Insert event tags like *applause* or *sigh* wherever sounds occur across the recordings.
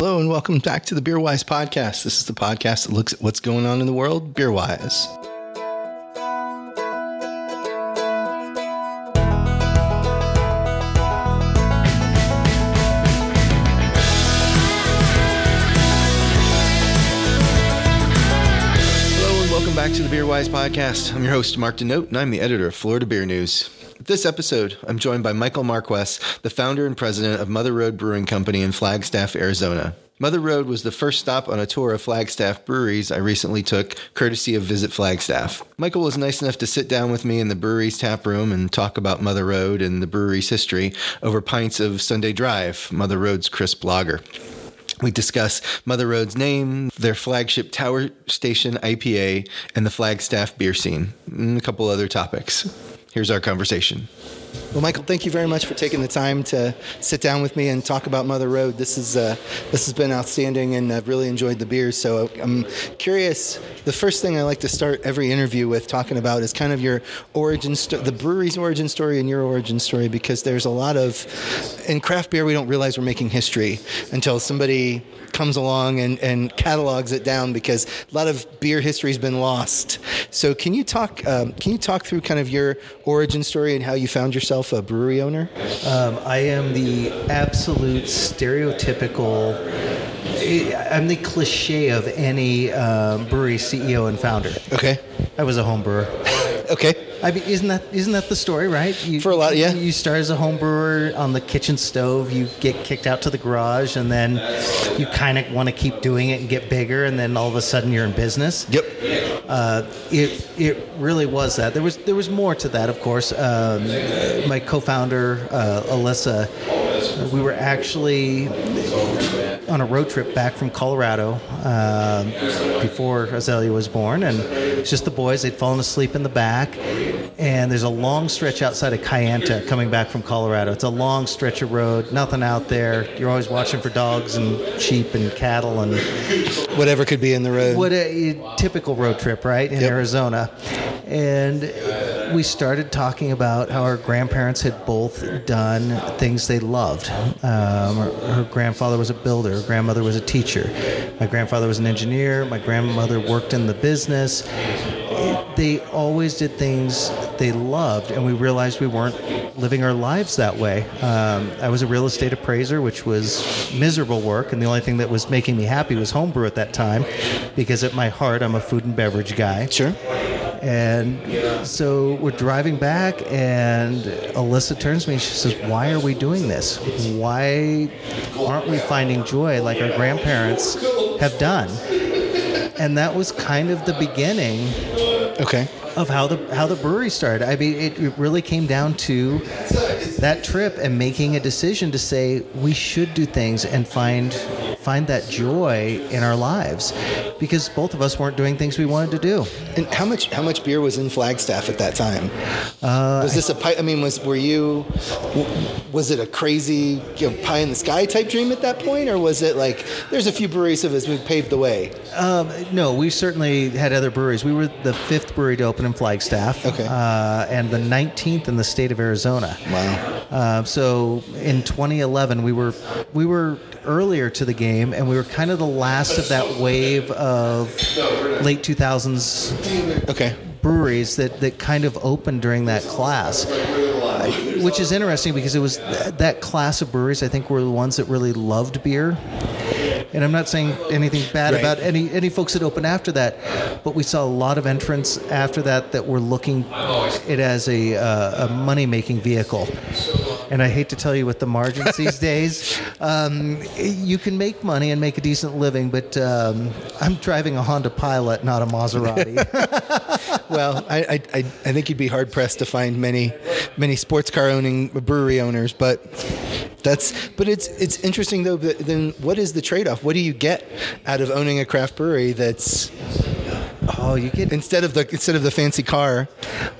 Hello and welcome back to the Beerwise podcast. This is the podcast that looks at what's going on in the world beerwise. Hello and welcome back to the Beer Wise podcast. I'm your host, Mark DeNote, and I'm the editor of Florida Beer News. This episode, I'm joined by Michael Marquess, the founder and president of Mother Road Brewing Company in Flagstaff, Arizona. Mother Road was the first stop on a tour of Flagstaff breweries I recently took, courtesy of Visit Flagstaff. Michael was nice enough to sit down with me in the brewery's tap room and talk about Mother Road and the brewery's history over pints of Sunday Drive, Mother Road's crisp lager. We discuss Mother Road's name, their flagship Tower Station IPA, and the Flagstaff beer scene, and a couple other topics. Here's our conversation. Well, Michael, thank you very much for taking the time to sit down with me and talk about Mother Road. This is uh, this has been outstanding, and I've really enjoyed the beers. So I'm curious. The first thing I like to start every interview with talking about is kind of your origin, sto- the brewery's origin story, and your origin story, because there's a lot of in craft beer we don't realize we're making history until somebody comes along and, and catalogs it down because a lot of beer history has been lost. So can you talk um, can you talk through kind of your origin story and how you found yourself a brewery owner? Um, I am the absolute stereotypical. I'm the cliche of any um, brewery CEO and founder. Okay. I was a home brewer. Okay. I mean, isn't that isn't that the story, right? You, For a lot, yeah. You start as a home brewer on the kitchen stove. You get kicked out to the garage, and then you kind of want to keep doing it and get bigger, and then all of a sudden you're in business. Yep. Uh, it it really was that. There was there was more to that, of course. Um, my co-founder uh, Alyssa, we were actually on a road trip back from Colorado um, before Azalea was born, and it's just the boys. They'd fallen asleep in the back, and there's a long stretch outside of Kayenta coming back from Colorado. It's a long stretch of road, nothing out there. You're always watching for dogs and sheep and cattle and Whatever could be in the road. what a typical road trip, right, in Yep. Arizona. And we started talking about how our grandparents had both done things they loved. Um, her, her grandfather was a builder, her grandmother was a teacher. My grandfather was an engineer, my grandmother worked in the business. They always did things they loved, and we realized we weren't living our lives that way. Um, I was a real estate appraiser, which was miserable work, and the only thing that was making me happy was homebrew at that time, because at my heart, I'm a food and beverage guy. Sure. And so we're driving back, and Alyssa turns to me. She says, "Why are we doing this? Why aren't we finding joy like our grandparents have done?" And that was kind of the beginning Okay. of how the how the brewery started. I mean, it, it really came down to that trip and making a decision to say we should do things and find find that joy in our lives because both of us weren't doing things we wanted to do. And how much how much beer was in Flagstaff at that time? was this a pie? I mean, was were you? Was it a crazy you know, pie in the sky type dream at that point, or was it like there's a few breweries of us who've paved the way? Um, no, we certainly had other breweries. We were the fifth brewery to open in Flagstaff, Okay. uh, and the 19th in the state of Arizona. Wow. Uh, so in 2011, we were we were earlier to the game, and we were kind of the last of that wave of late 2000s Okay. breweries that, that kind of opened during that class. Which is interesting because it was th- that class of breweries I think were the ones that really loved beer. And I'm not saying anything bad Right. about any any folks that opened after that, but we saw a lot of entrants after that that were looking it as a uh, a money making vehicle. And I hate to tell you, with the margins these *laughs* days, um, you can make money and make a decent living, but um, I'm driving a Honda Pilot, not a Maserati. *laughs* *laughs* Well, I, I I think you'd be hard pressed to find many many sports car owning brewery owners, but that's but it's it's interesting though. That then what is the trade off? What do you get out of owning a craft brewery that's oh, you get instead of the instead of the fancy car?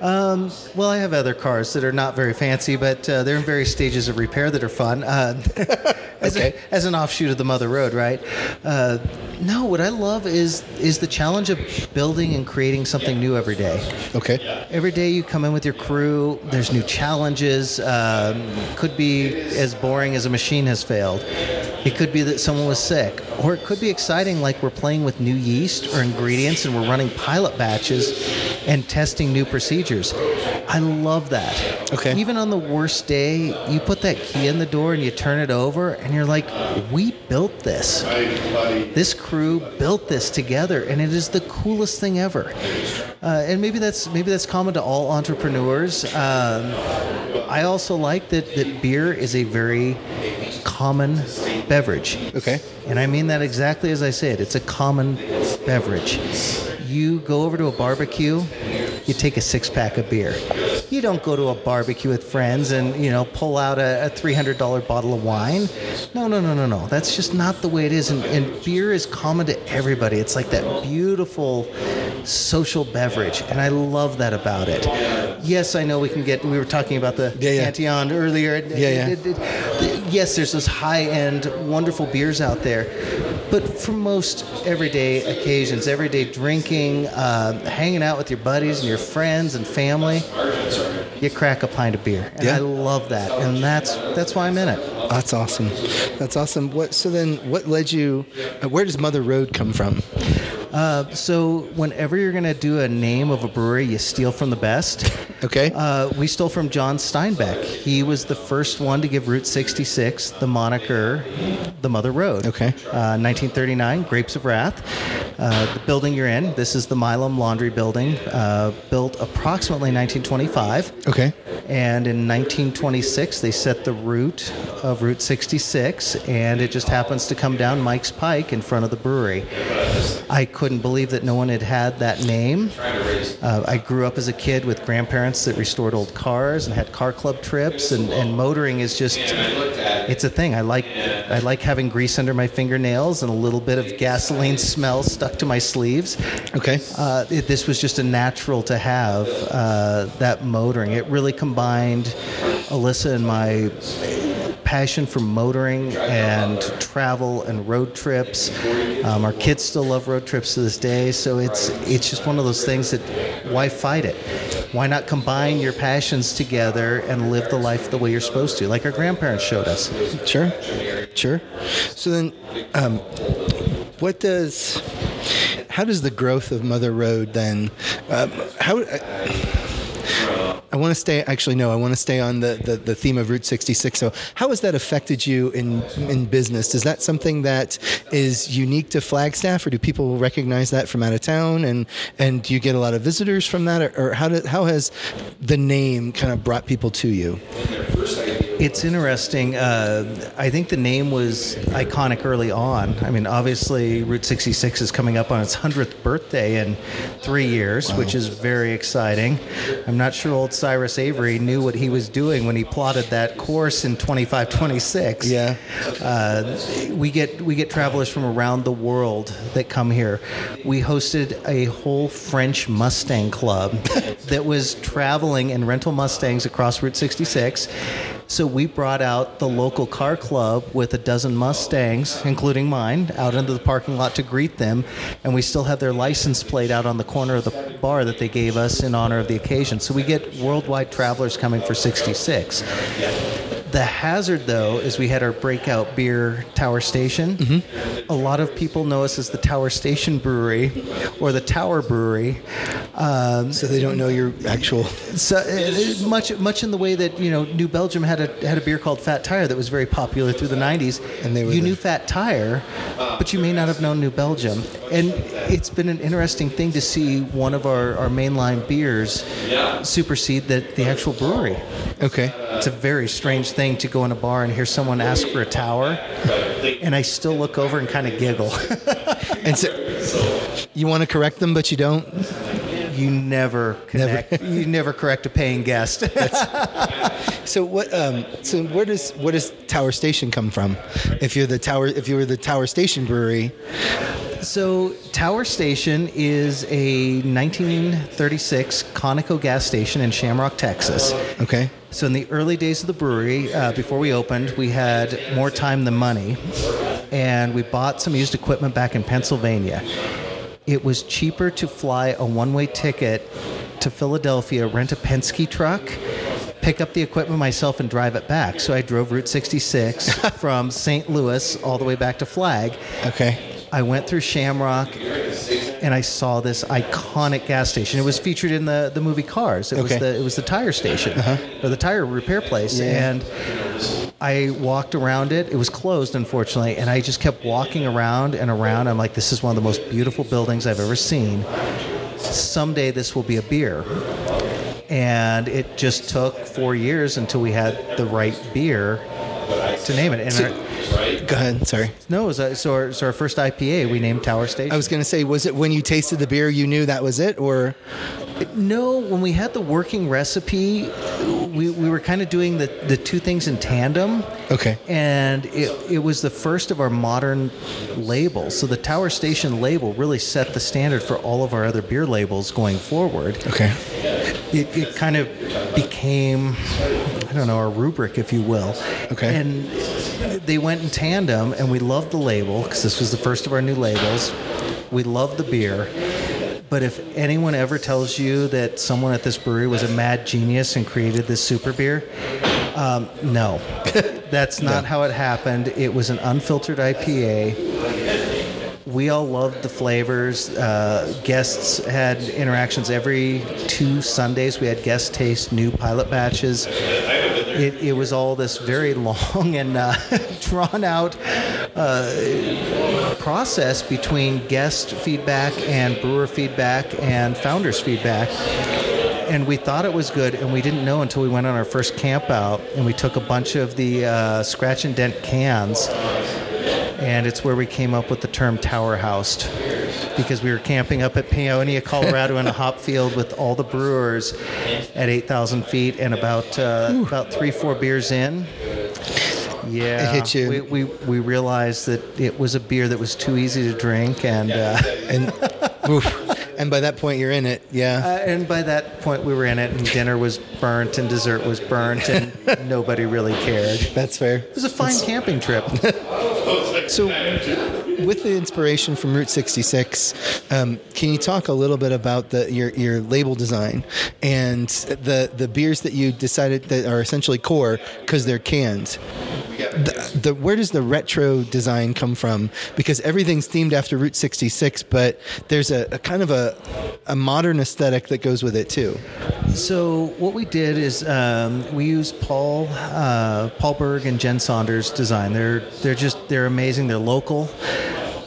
Um, well, I have other cars that are not very fancy, but uh, they're in various stages of repair that are fun. Uh, *laughs* as, Okay. a, as an offshoot of the Mother Road, right? Uh, no, what I love is is the challenge of building and creating something new every day. Okay. Every day you come in with your crew. There's new challenges. Um, could be as boring as a machine has failed. It could be that someone was sick, or it could be exciting, like we're playing with new yeast or ingredients and we're running pilot batches and testing new procedures. I love that. Okay. Even on the worst day, you put that key in the door and you turn it over, and you're like, we built this. This crew built this together, and it is the coolest thing ever. Uh, and maybe that's maybe that's common to all entrepreneurs. Um, I also like that that beer is a very common beverage. Okay. And I mean that exactly as I say it. It's a common beverage. You go over to a barbecue, you take a six pack of beer. You don't go to a barbecue with friends and, you know, pull out a, a $300 bottle of wine. No, no, no, no, no. That's just not the way it is. And, and beer is common to everybody. It's like that beautiful social beverage. And I love that about it. Yes, I know we can get, we were talking about the Yeah, yeah. Earlier. Yeah, yeah. It- it- it- yes, there's those high-end, wonderful beers out there, but for most everyday occasions, everyday drinking, uh, hanging out with your buddies and your friends and family, you crack a pint of beer, and Yeah. I love that, and that's that's why I'm in it. That's awesome. That's awesome. What? So then, what led you? Uh, where does Mother Road come from? Uh, so whenever you're going to do a name of a brewery, you steal from the best. Okay. Uh, we stole from John Steinbeck. He was the first one to give Route 66 the moniker the Mother Road. Okay. Uh, 1939, Grapes of Wrath. Uh, the building you're in, this is the Milam Laundry Building, uh, built approximately 1925. okay. And in 1926, they set the route of Route 66, and it just happens to come down Mike's Pike in front of the brewery. I couldn't believe that no one had had that name. Uh, I grew up as a kid with grandparents that restored old cars and had car club trips, and, and motoring is just it's a thing. I like I like having grease under my fingernails and a little bit of gasoline smell stuck to my sleeves. Okay. Uh, it, this was just a natural to have uh, that motoring. It really combined Alyssa and my passion for motoring and travel and road trips. Um, our kids still love road trips to this day, so it's it's just one of those things that why fight it? Why not combine your passions together and live the life the way you're supposed to, like our grandparents showed us? Sure. Sure. So then, um, what does? How does the growth of Mother Road then? Um, how? I want to stay. Actually, no. I want to stay on the, the, the theme of Route 66. So, how has that affected you in in business? Is that something that is unique to Flagstaff, or do people recognize that from out of town? And and do you get a lot of visitors from that, or, or how how has the name kind of brought people to you? It's interesting. Uh, I think the name was iconic early on. I mean, obviously, Route 66 is coming up on its 100th birthday in three years, which is very exciting. I'm not sure old Cyrus Avery knew what he was doing when he plotted that course in 2526. Yeah. Uh, we get we get travelers from around the world that come here. We hosted a whole French Mustang club *laughs* that was traveling in rental Mustangs across Route 66. So we brought out the local car club with a dozen Mustangs, including mine, out into the parking lot to greet them, and we still have their license plate out on the corner of the bar that they gave us in honor of the occasion. So we get worldwide travelers coming for 66. The hazard, though, is we had our breakout beer Tower Station. A lot of people know us as the Tower Station Brewery or the Tower Brewery. Um, So they don't know your actual. so uh, much, much in the way that you know, New Belgium had a had a beer called Fat Tire that was very popular through the '90s. And they were you the- knew Fat Tire, but you may not have known New Belgium. And it's been an interesting thing to see one of our, our mainline beers supersede the, the actual brewery. Okay. It's a very strange thing to go in a bar and hear someone ask for a tower, and I still look over and kind of giggle. *laughs* And so you want to correct them, but you don't. you never connect. *laughs* you never correct a paying guest. *laughs* So what? Um, so where does where does Tower Station come from? If you're the Tower, if you were the Tower Station Brewery, So, Tower Station is a 1936 Conoco gas station in Shamrock, Texas. okay. So, in the early days of the brewery, uh, before we opened, we had more time than money, and we bought some used equipment back in Pennsylvania. It was cheaper to fly a one way ticket to Philadelphia, rent a Penske truck, pick up the equipment myself and drive it back. So I drove Route 66 *laughs* from St. Louis all the way back to Flag. Okay. I went through Shamrock and I saw this iconic gas station. It was featured in the, the movie Cars. It Okay. was the it was the tire station uh-huh. or the tire repair place. Yeah. And I walked around it. It was closed, unfortunately, and I just kept walking around and around. I'm like, this is one of the most beautiful buildings I've ever seen. Someday this will be a beer. And it just took four years until we had the right beer to name it. And our, Go ahead. Sorry. no, it was a, so, our, so our first IPA we named Tower Station. I was going to say, was it when you tasted the beer you knew that was it, or No, when we had the working recipe, we, we were kind of doing the, the two things in tandem. okay? And it, it was the first of our modern labels. So the Tower Station label really set the standard for all of our other beer labels going forward. Okay. It, it kind of became, I don't know, a rubric, if you will. Okay. And they went in tandem, and we loved the label because this was the first of our new labels. We loved the beer. But if anyone ever tells you that someone at this brewery was a mad genius and created this super beer, um, no, *laughs* that's not how it happened. It was an unfiltered IPA. We all loved the flavors. Uh, guests had interactions every two Sundays. We had guest taste new pilot batches. It, it was all this very long and uh, *laughs* drawn out uh, process between guest feedback and brewer feedback and founders feedback and we thought it was good, and we didn't know until we went on our first camp out, and we took a bunch of the uh, scratch and dent cans, and it's where we came up with the term tower housed. Because we were camping up at Paonia, Colorado, in a hop field with all the brewers at 8,000 feet, and about uh, about three, four beers in, yeah, It hit you. We, we, we realized that it was a beer that was too easy to drink, and uh, And *laughs* and by that point you're in it. Yeah. Uh, and by that point, we were in it, and dinner was burnt, and dessert was burnt, and *laughs* nobody really cared. That's fair. It was a fine camping trip. *laughs* So, with the inspiration from Route 66, um, can you talk a little bit about the your, your label design and the the beers that you decided that are essentially core because they're canned? The, the where does the retro design come from? Because everything's themed after Route 66, but there's a, a kind of a a modern aesthetic that goes with it too. So what we did is um, we used Paul uh, Paul Berg and Jen Saunders design. They're they're just they're amazing. They're local.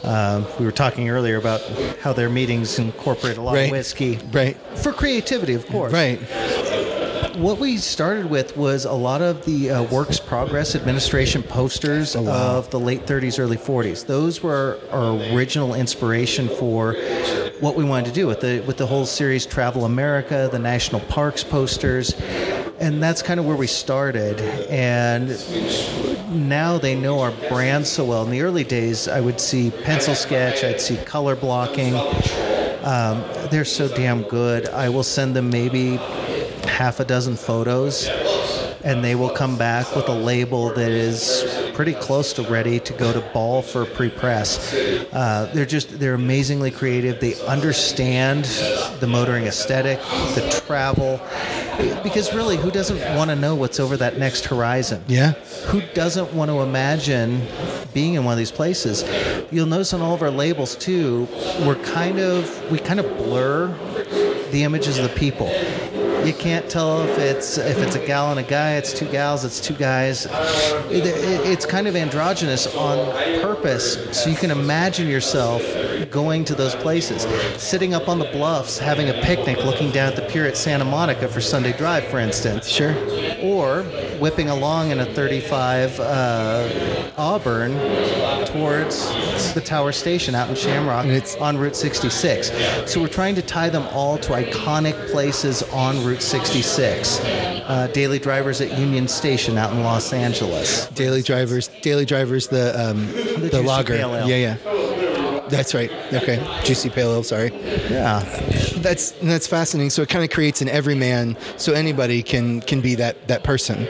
Um, we were talking earlier about how their meetings incorporate a lot Right. of whiskey Right. for creativity, of course. Right. What we started with was a lot of the uh, Works Progress Administration posters wow. of the late 30s, early 40s. Those were our original inspiration for what we wanted to do with the with the whole series Travel America, the national parks posters, and that's kind of where we started. And now they know our brand so well. In the early days, I would see pencil sketch, I'd see color blocking. Um, they're so damn good. I will send them maybe half a dozen photos, and they will come back with a label that is pretty close to ready to go to ball for pre-press. Uh, they're just they're amazingly creative. They understand the motoring aesthetic, the travel, because really, who doesn't want to know what's over that next horizon? Yeah. who doesn't want to imagine being in one of these places you'll notice on all of our labels too we're kind of we kind of blur the images of the people you can't tell if it's if it's a gal and a guy it's two gals it's two guys It- it- it's kind of androgynous on purpose so you can imagine yourself going to those places sitting up on the bluffs having a picnic looking down at the pier at santa monica for sunday drive for instance Sure. or whipping along in a 35 uh, Auburn towards the Tower Station out in Shamrock And it's- on Route 66. So we're trying to tie them all to iconic places on Route 66. Uh, daily drivers at Union Station out in Los Angeles. Daily drivers. Daily drivers. The um, the, Juicy lager. Yeah. Yeah. That's right. Okay. Juicy pale ale. Sorry. Yeah. That's that's fascinating. So it kind of creates an everyman, so anybody can can be that that person.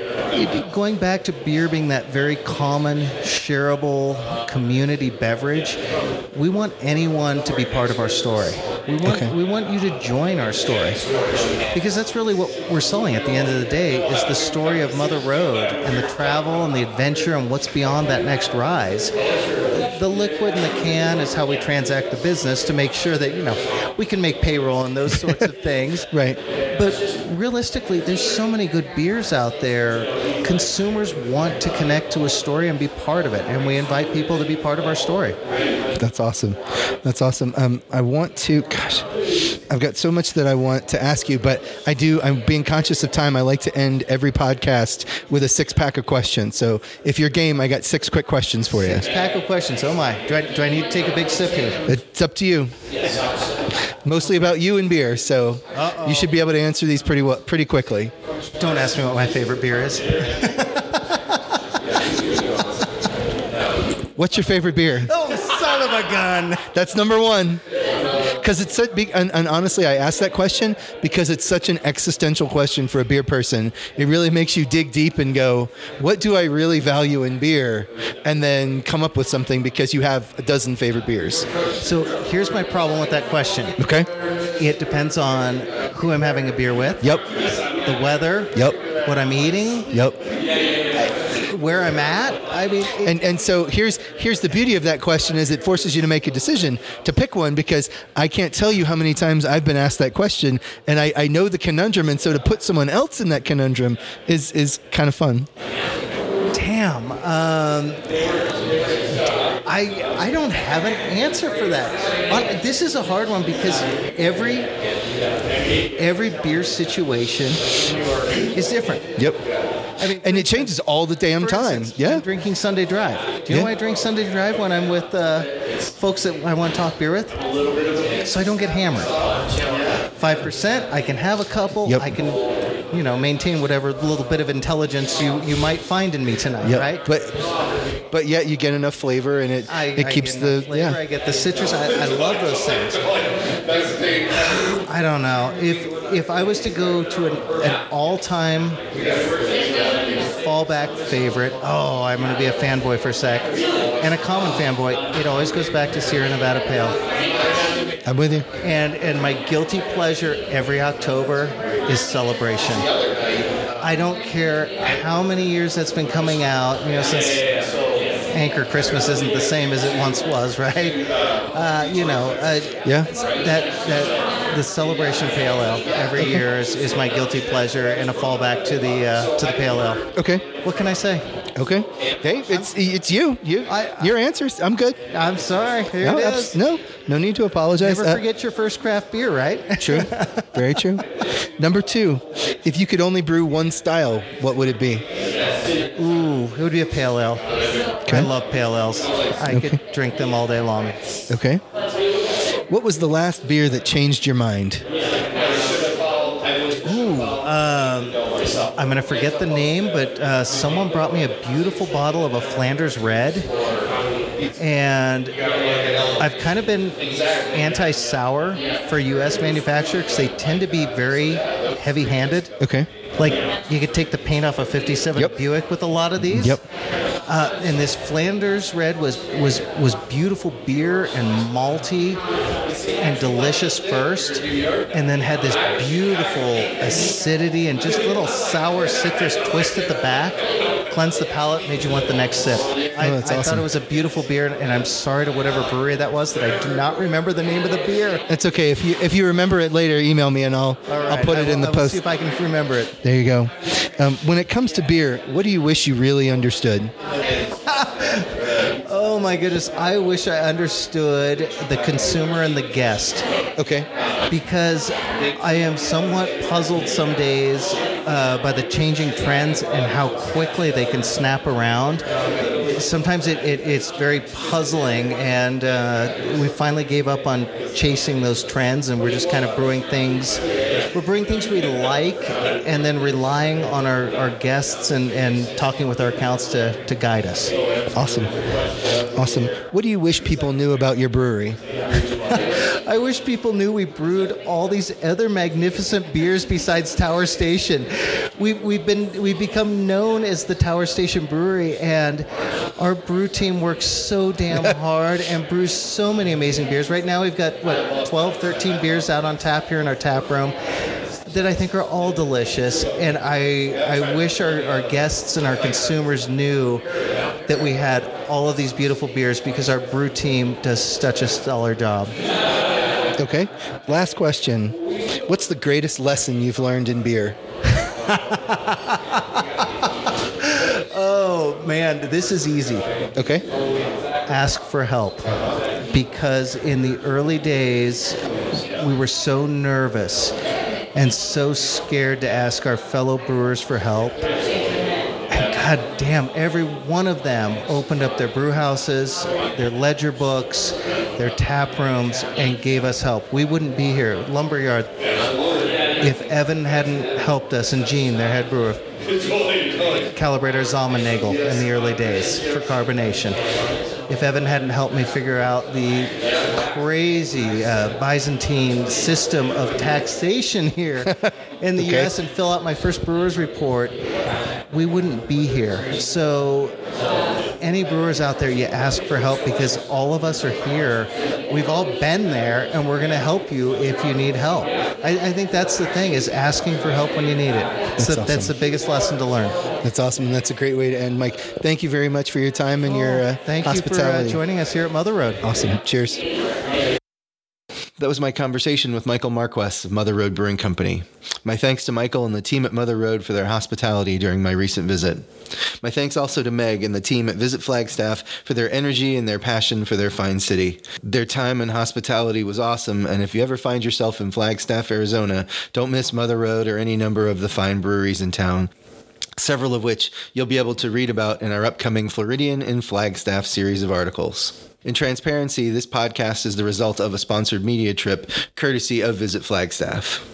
Going back to beer being that very common, shareable community beverage, we want anyone to be part of our story. We want Okay. we want you to join our story because that's really what we're selling at the end of the day is the story of Mother Road and the travel and the adventure and what's beyond that next rise. The liquid in the can is how we transact the business to make sure that you know we can make payroll and those sorts of *laughs* things. Right. But realistically, there's so many good beers out there. Consumers want to connect to a story and be part of it, and we invite people to be part of our story. That's awesome. That's awesome. Um, I want to, gosh, I've got so much that I want to ask you, but I do, I'm being conscious of time. I like to end every podcast with a six pack of questions. So if you're game, I got six quick questions for you. Six pack of questions. Oh my! Do I, do I need to take a big sip here? It's up to you. Mostly about you and beer, so you should be able to answer these pretty well, pretty quickly. Don't ask me what my favorite beer is. *laughs* What's your favorite beer? Oh, son of a gun! That's number one. Because it's such big, and, and honestly, I asked that question because it's such an existential question for a beer person. It really makes you dig deep and go, "What do I really value in beer?" And then come up with something because you have a dozen favorite beers. So here's my problem with that question. Okay. It depends on who I'm having a beer with, Yep. the weather, Yep. what I'm eating, Yep. Where I'm at. I mean, it- And and so here's here's the beauty of that question is it forces you to make a decision to pick one because I can't tell you how many times I've been asked that question and I, I know the conundrum and so to put someone else in that conundrum is is kind of fun. Damn. Um, I I don't have an answer for that. This is a hard one because every every beer situation is different. Yep. I mean, And it changes all the damn time. instance, Yeah. I'm drinking Sunday Drive. Do you know why I drink Sunday Drive when I'm with uh, folks that I want to talk beer with? So I don't get hammered. Five percent. I can have a couple. Yep. I can, you know, maintain whatever little bit of intelligence you, you might find in me tonight. Yep. Right. But but yet you get enough flavor and it I, it I keeps the flavor, I yeah. get the citrus. I, I love those things. I don't know if if I was to go to an, an all-time fallback favorite. Oh, I'm going to be a fanboy for a sec, and a common fanboy. It always goes back to Sierra Nevada Pale, I'm with you. and and my guilty pleasure every October is Celebration. I don't care how many years that's been coming out. You know, since Anchor Christmas isn't the same as it once was, *laughs* right? Uh, you know, uh, Yeah. that that the celebration pale ale every year is, is my guilty pleasure and a fallback to the uh, to the pale ale. Okay. What can I say? Okay. Hey, it's it's you. You I- your answers. I'm good. I'm sorry. Here No, it abs- is. no, no need to apologize. Never Uh, forget your first craft beer, right? *laughs* True. Very true. Number two, if you could only brew one style, what would it be? Ooh, it would be a pale ale. Okay. I love pale ales. I could drink them all day long. Okay. What was the last beer that changed your mind? I'm going to forget the name, but uh, someone brought me a beautiful bottle of a Flanders Red. And I've kind of been anti sour for U.S. manufacturers because they tend to be very heavy handed. Okay. Like you could take the paint off a 57 Yep. Buick with a lot of these. Yep. Uh, and this Flanders Red was was was beautiful beer and malty and delicious first, and then had this beautiful acidity and just little sour citrus twist at the back. Cleansed the palate, made you want the next sip. I, Oh, I awesome. thought it was a beautiful beer, and I'm sorry to whatever brewery that was that I do not remember the name of the beer. That's okay. If you if you remember it later, email me and I'll right, I'll put I it in the will post. See if I can remember it. There you go. Um, when it comes to beer, what do you wish you really understood? *laughs* Oh my goodness, I wish I understood the consumer and the guest Okay. because I am somewhat puzzled some days uh, by the changing trends and how quickly they can snap around. Sometimes it, it, it's very puzzling, and uh, we finally gave up on chasing those trends, and we're just kind of brewing things. We're brewing things we like, and then relying on our, our guests and, and talking with our accounts to, to guide us. Awesome. Awesome. What do you wish people knew about your brewery? *laughs* I wish people knew we brewed all these other magnificent beers besides Tower Station. We've, we've been we've become known as the Tower Station Brewery, and our brew team works so damn *laughs* hard and brews so many amazing beers. Right now, we've got what 12, 13 beers out on tap here in our tap room that I think are all delicious, and I I wish our, our guests and our consumers knew that we had all of these beautiful beers because our brew team does such a stellar job. Okay. Last question. What's the greatest lesson you've learned in beer? *laughs* oh man, this is easy. Okay. Ask for help. Because in the early days, we were so nervous and so scared to ask our fellow brewers for help. God damn, every one of them opened up their brew houses, their ledger books, their tap rooms, and gave us help. We wouldn't be here. Lumberyard, if Evan hadn't helped us, and Gene, their head brewer, calibrator Zahm and Nagel in the early days for carbonation. If Evan hadn't helped me figure out the crazy uh, Byzantine system of taxation *laughs* here in the Okay. U.S. and fill out my first brewer's report, we wouldn't be here. So, any brewers out there, you ask for help because all of us are here. We've all been there, and we're going to help you if you need help. I, I think that's the thing: is asking for help when you need it. That's It's the, That's the biggest lesson to learn. That's awesome. and That's a great way to end. Mike, thank you very much for your time and your uh, Oh, Thank you for uh, joining us here at Mother Road. Awesome. Cheers. That was my conversation with Michael Marquess of Mother Road Brewing Company. My thanks to Michael and the team at Mother Road for their hospitality during my recent visit. My thanks also to Meg and the team at Visit Flagstaff for their energy and their passion for their fine city. Their time and hospitality was awesome, and if you ever find yourself in Flagstaff, Arizona, don't miss Mother Road or any number of the fine breweries in town several of which you'll be able to read about in our upcoming Floridian and Flagstaff series of articles. In transparency, this podcast is the result of a sponsored media trip courtesy of Visit Flagstaff.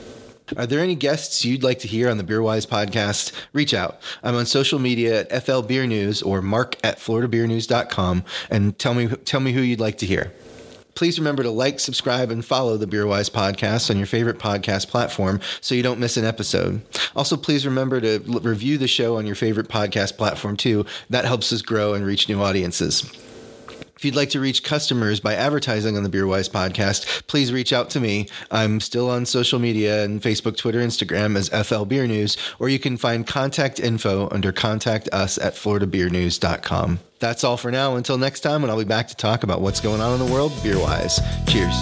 Are there any guests you'd like to hear on the Beerwise podcast? Reach out. I'm on social media at FL Beer News or mark at floridabeernews.com and tell me tell me who you'd like to hear. Please remember to like, subscribe, and follow the Beerwise podcast on your favorite podcast platform so you don't miss an episode. Also, please remember to review the show on your favorite podcast platform too. That helps us grow and reach new audiences. If you'd like to reach customers by advertising on the Beerwise podcast, please reach out to me. I'm still on social media and Facebook, Twitter, Instagram as FL Beer News, or you can find contact info under contact us at floridabeernews.com. That's all for now. Until next time, when I'll be back to talk about what's going on in the world beer wise. Cheers.